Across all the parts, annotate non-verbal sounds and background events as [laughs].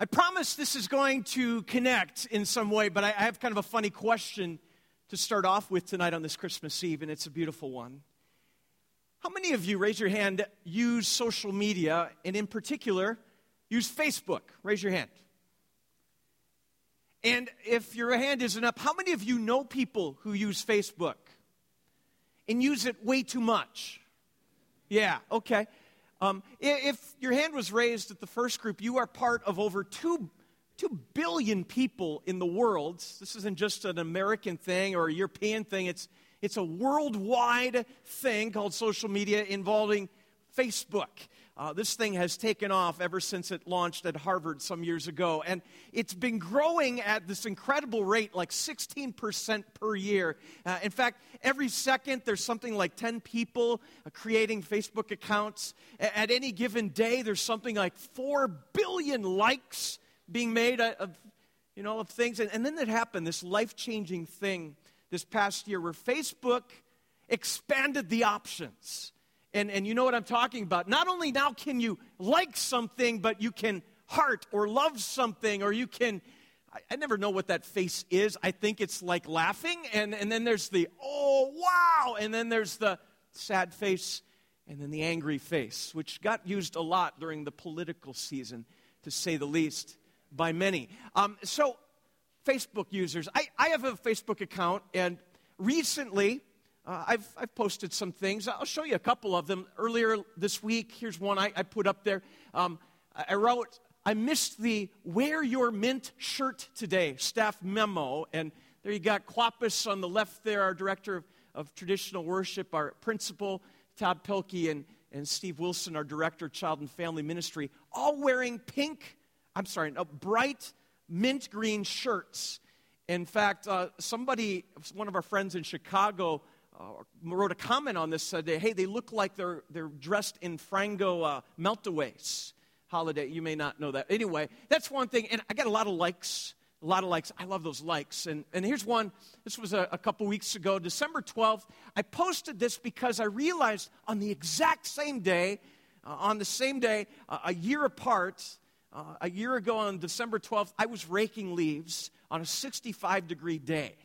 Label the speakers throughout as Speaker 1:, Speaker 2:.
Speaker 1: I promise this is going to connect in some way, but I have kind of a funny question to start off with tonight on this Christmas Eve, and it's a beautiful one. How many of you, raise your hand, use social media, and in particular, use Facebook? Raise your hand. And if your hand isn't up, how many of you know people who use Facebook and use it way too much? Yeah, okay. Um, if your hand was raised at the first group, you are part of over 2, 2 billion people in the world. This isn't just an American thing or a European thing, it's, it's a worldwide thing called social media involving Facebook. Uh, this thing has taken off ever since it launched at Harvard some years ago. And it's been growing at this incredible rate, like 16% per year. Uh, in fact, every second there's something like 10 people uh, creating Facebook accounts. A- at any given day, there's something like 4 billion likes being made uh, of, you know, of things. And, and then it happened, this life changing thing this past year where Facebook expanded the options. And, and you know what I'm talking about. Not only now can you like something, but you can heart or love something, or you can. I, I never know what that face is. I think it's like laughing, and, and then there's the, oh, wow, and then there's the sad face, and then the angry face, which got used a lot during the political season, to say the least, by many. Um, so, Facebook users, I, I have a Facebook account, and recently, uh, I've, I've posted some things. I'll show you a couple of them. Earlier this week, here's one I, I put up there. Um, I wrote, I missed the wear your mint shirt today staff memo. And there you got Quapis on the left there, our director of, of traditional worship, our principal, Todd Pilkey, and, and Steve Wilson, our director of child and family ministry, all wearing pink, I'm sorry, no, bright mint green shirts. In fact, uh, somebody, one of our friends in Chicago, uh, wrote a comment on this said, hey, they look like they're, they're dressed in Frango uh, meltaways holiday. You may not know that. Anyway, that's one thing. And I got a lot of likes. A lot of likes. I love those likes. And, and here's one. This was a, a couple weeks ago, December 12th. I posted this because I realized on the exact same day, uh, on the same day, uh, a year apart, uh, a year ago on December 12th, I was raking leaves on a 65 degree day.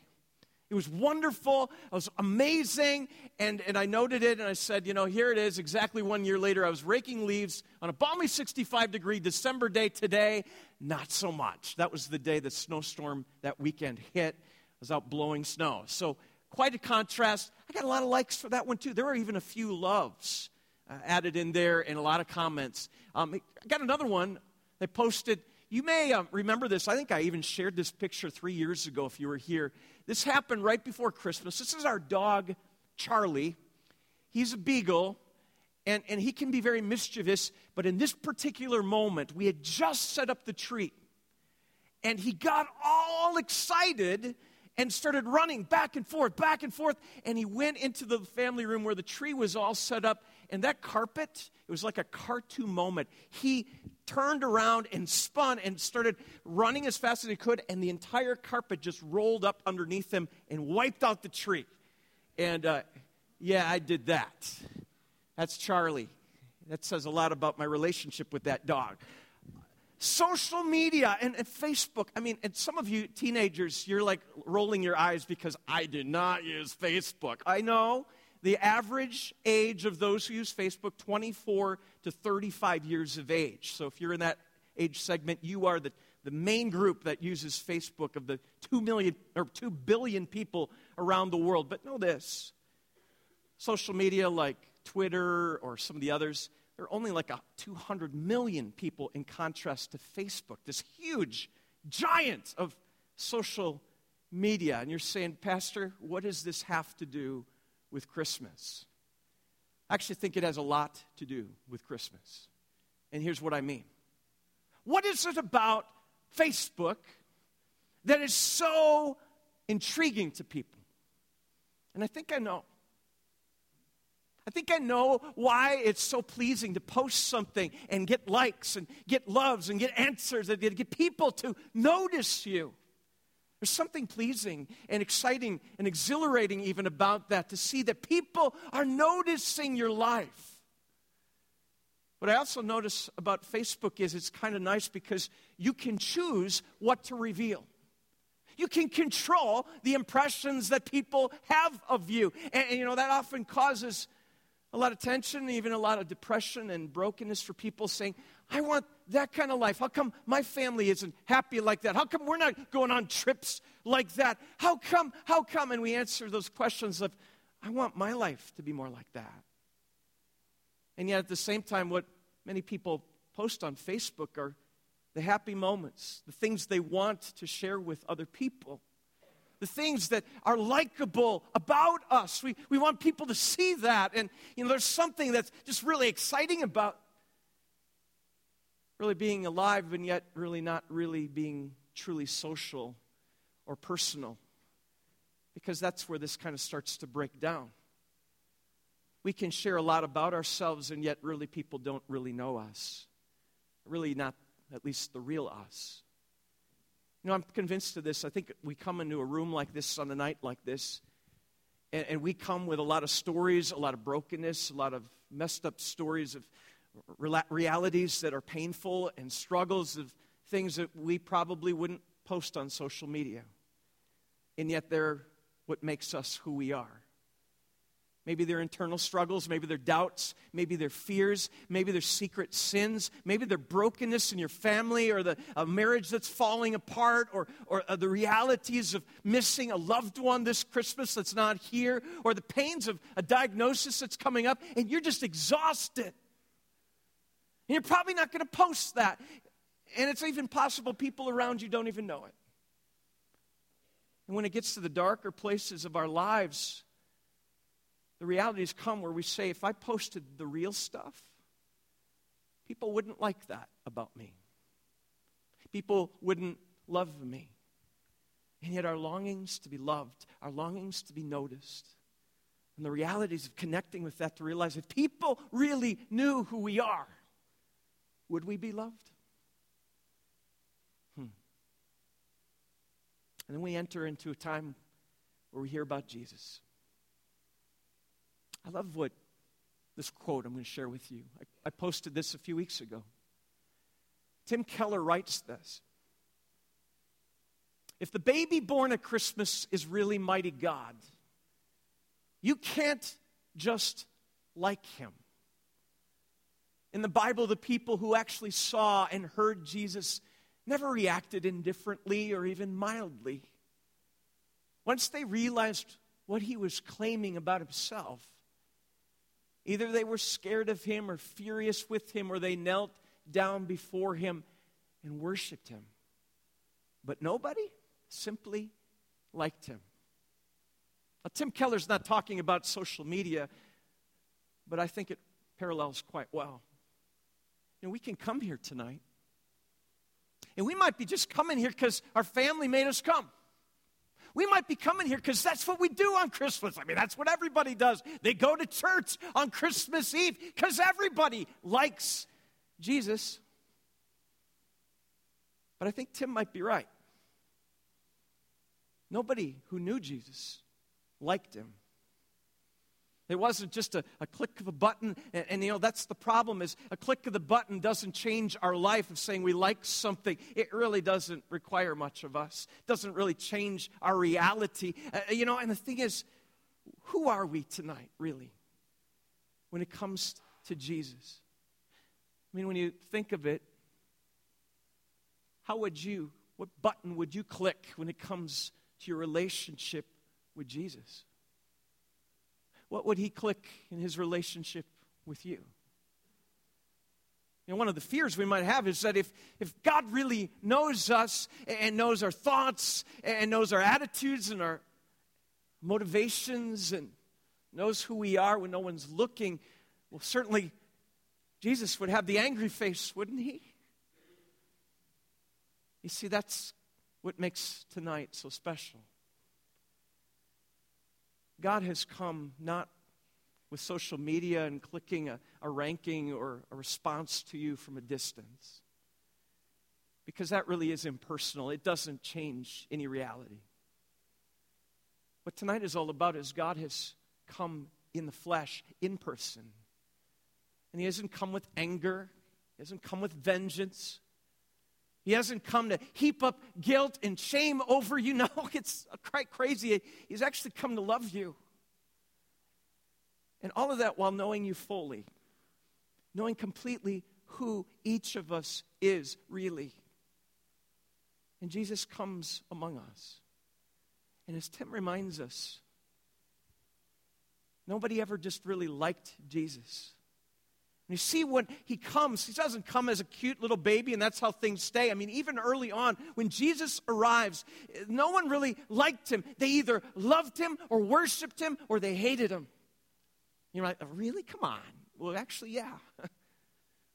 Speaker 1: It was wonderful. It was amazing. And, and I noted it and I said, you know, here it is. Exactly one year later, I was raking leaves on a balmy 65 degree December day today. Not so much. That was the day the snowstorm that weekend hit. I was out blowing snow. So, quite a contrast. I got a lot of likes for that one too. There were even a few loves uh, added in there and a lot of comments. Um, I got another one. They posted, you may uh, remember this. I think I even shared this picture three years ago if you were here. This happened right before Christmas. This is our dog, Charlie. He's a beagle, and, and he can be very mischievous, but in this particular moment, we had just set up the tree. And he got all excited and started running back and forth, back and forth. And he went into the family room where the tree was all set up. And that carpet, it was like a cartoon moment. He turned around and spun and started running as fast as he could, and the entire carpet just rolled up underneath him and wiped out the tree. And uh, yeah, I did that. That's Charlie. That says a lot about my relationship with that dog. Social media and, and, Facebook. I mean, and some of you teenagers, you're like rolling your eyes because I did not use Facebook. I know the average age of those who use Facebook 24 to 35 years of age. So if you're in that age segment, you are the, the main group that uses Facebook of the 2 million or 2 billion people around the world. But know this social media like Twitter or some of the others, there are only like a 200 million people in contrast to Facebook, this huge giant of social media. And you're saying, Pastor, what does this have to do with Christmas? I actually think it has a lot to do with Christmas. And here's what I mean What is it about Facebook that is so intriguing to people? And I think I know. I think I know why it's so pleasing to post something and get likes and get loves and get answers and get people to notice you. There's something pleasing and exciting and exhilarating even about that to see that people are noticing your life. What I also notice about Facebook is it's kind of nice because you can choose what to reveal. You can control the impressions that people have of you. And, and, you know, that often causes a lot of tension, even a lot of depression and brokenness for people saying, I want that kind of life. How come my family isn't happy like that? How come we're not going on trips like that? How come, how come? And we answer those questions of, I want my life to be more like that. And yet at the same time, what many people post on Facebook are the happy moments, the things they want to share with other people, the things that are likable about us. We, we want people to see that. And, you know, there's something that's just really exciting about really being alive and yet really not really being truly social or personal. Because that's where this kind of starts to break down. We can share a lot about ourselves, and yet really people don't really know us. Really not at least the real us. You know, I'm convinced of this. I think we come into a room like this on a night like this, and, and we come with a lot of stories, a lot of brokenness, a lot of messed up stories of realities that are painful and struggles of things that we probably wouldn't post on social media. And yet they're what makes us who we are. Maybe their internal struggles, maybe their doubts, maybe their fears, maybe their secret sins, maybe their brokenness in your family or the a marriage that's falling apart or, or uh, the realities of missing a loved one this Christmas that's not here or the pains of a diagnosis that's coming up and you're just exhausted. And you're probably not going to post that. And it's even possible people around you don't even know it. And when it gets to the darker places of our lives, the realities come where we say, if I posted the real stuff, people wouldn't like that about me. People wouldn't love me. And yet, our longings to be loved, our longings to be noticed, and the realities of connecting with that to realize if people really knew who we are, would we be loved? Hmm. And then we enter into a time where we hear about Jesus. I love what this quote I'm going to share with you. I, I posted this a few weeks ago. Tim Keller writes this If the baby born at Christmas is really mighty God, you can't just like him. In the Bible, the people who actually saw and heard Jesus never reacted indifferently or even mildly. Once they realized what he was claiming about himself, Either they were scared of him or furious with him, or they knelt down before him and worshiped him. But nobody simply liked him. Now, Tim Keller's not talking about social media, but I think it parallels quite well. You know, we can come here tonight, and we might be just coming here because our family made us come. We might be coming here because that's what we do on Christmas. I mean, that's what everybody does. They go to church on Christmas Eve because everybody likes Jesus. But I think Tim might be right. Nobody who knew Jesus liked him. It wasn't just a, a click of a button. And, and, you know, that's the problem is a click of the button doesn't change our life of saying we like something. It really doesn't require much of us. It doesn't really change our reality. Uh, you know, and the thing is, who are we tonight, really, when it comes to Jesus? I mean, when you think of it, how would you, what button would you click when it comes to your relationship with Jesus? What would he click in his relationship with you? You know, one of the fears we might have is that if, if God really knows us and knows our thoughts and knows our attitudes and our motivations and knows who we are when no one's looking, well, certainly Jesus would have the angry face, wouldn't he? You see, that's what makes tonight so special. God has come not with social media and clicking a, a ranking or a response to you from a distance. Because that really is impersonal, it doesn't change any reality. What tonight is all about is God has come in the flesh, in person, And he hasn't come with anger, he hasn't come with vengeance. He hasn't come to heap up guilt and shame over you. [laughs] No, it's quite crazy. He's actually come to love you. And all of that while knowing you fully, knowing completely who each of us is really. And Jesus comes among us. And as Tim reminds us, nobody ever just really liked Jesus. And you see, when he comes, he doesn't come as a cute little baby, and that's how things stay. I mean, even early on, when Jesus arrives, no one really liked him. They either loved him or worshiped him or they hated him. You're like, really? Come on. Well, actually, yeah. [laughs]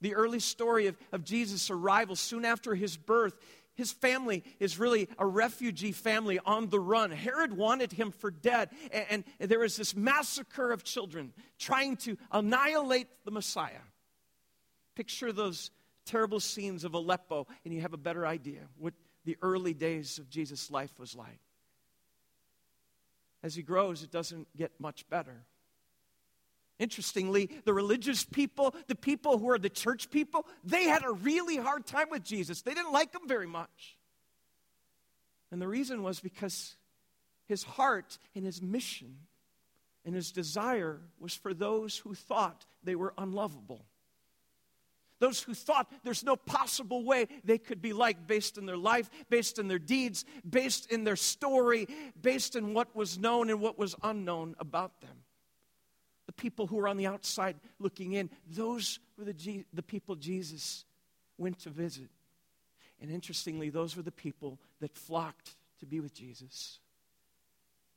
Speaker 1: the early story of, of Jesus' arrival soon after his birth, his family is really a refugee family on the run. Herod wanted him for dead, and, and there was this massacre of children trying to annihilate the Messiah. Picture those terrible scenes of Aleppo, and you have a better idea what the early days of Jesus' life was like. As he grows, it doesn't get much better. Interestingly, the religious people, the people who are the church people, they had a really hard time with Jesus. They didn't like him very much. And the reason was because his heart and his mission and his desire was for those who thought they were unlovable. Those who thought there's no possible way they could be liked based in their life, based in their deeds, based in their story, based in what was known and what was unknown about them the people who were on the outside looking in, those were the, G- the people Jesus went to visit. And interestingly, those were the people that flocked to be with Jesus.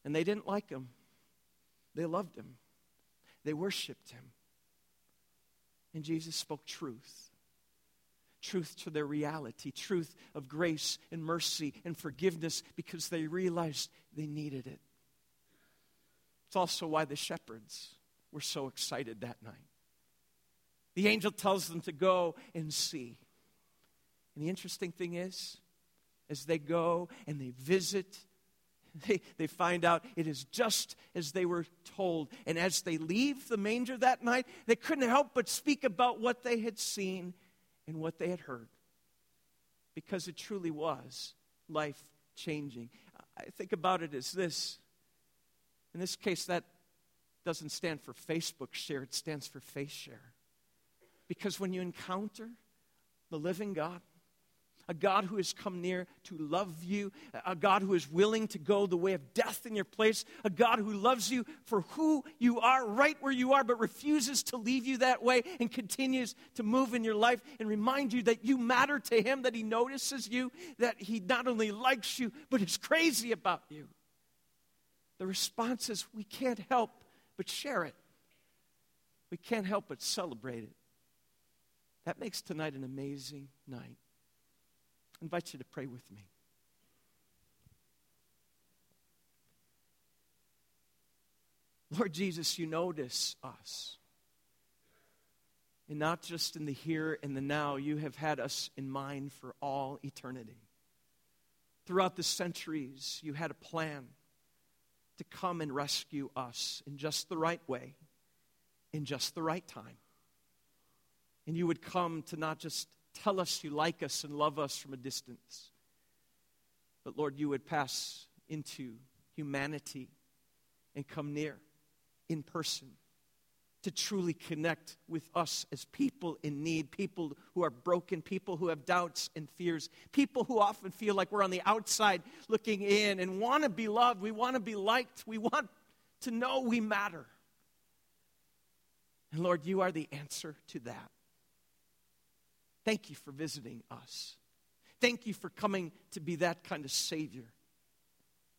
Speaker 1: And they didn't like him, they loved him, they worshiped him. And Jesus spoke truth truth to their reality, truth of grace and mercy and forgiveness because they realized they needed it. It's also why the shepherds were so excited that night. The angel tells them to go and see. And the interesting thing is, as they go and they visit, [laughs] they, they find out it is just as they were told. And as they leave the manger that night, they couldn't help but speak about what they had seen and what they had heard. Because it truly was life changing. I think about it as this. In this case, that doesn't stand for Facebook share, it stands for face share. Because when you encounter the living God, a God who has come near to love you, a God who is willing to go the way of death in your place, a God who loves you for who you are, right where you are, but refuses to leave you that way and continues to move in your life and remind you that you matter to Him, that He notices you, that He not only likes you, but is crazy about you. The response is we can't help but share it. We can't help but celebrate it. That makes tonight an amazing night. I invite you to pray with me. Lord Jesus, you notice us. And not just in the here and the now, you have had us in mind for all eternity. Throughout the centuries, you had a plan to come and rescue us in just the right way, in just the right time. And you would come to not just tell us you like us and love us from a distance, but Lord, you would pass into humanity and come near in person to truly connect with us as people in need, people who are broken, people who have doubts and fears, people who often feel like we're on the outside looking in and want to be loved, we want to be liked, we want to know we matter. And Lord, you are the answer to that. Thank you for visiting us. Thank you for coming to be that kind of Savior.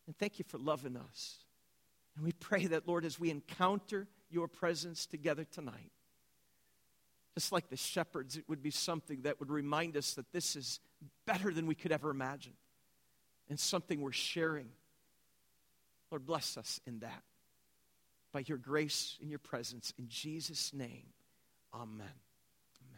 Speaker 1: And thank you for loving us. And we pray that, Lord, as we encounter your presence together tonight. Just like the shepherds, it would be something that would remind us that this is better than we could ever imagine and something we're sharing. Lord, bless us in that. By your grace and your presence. In Jesus' name, amen.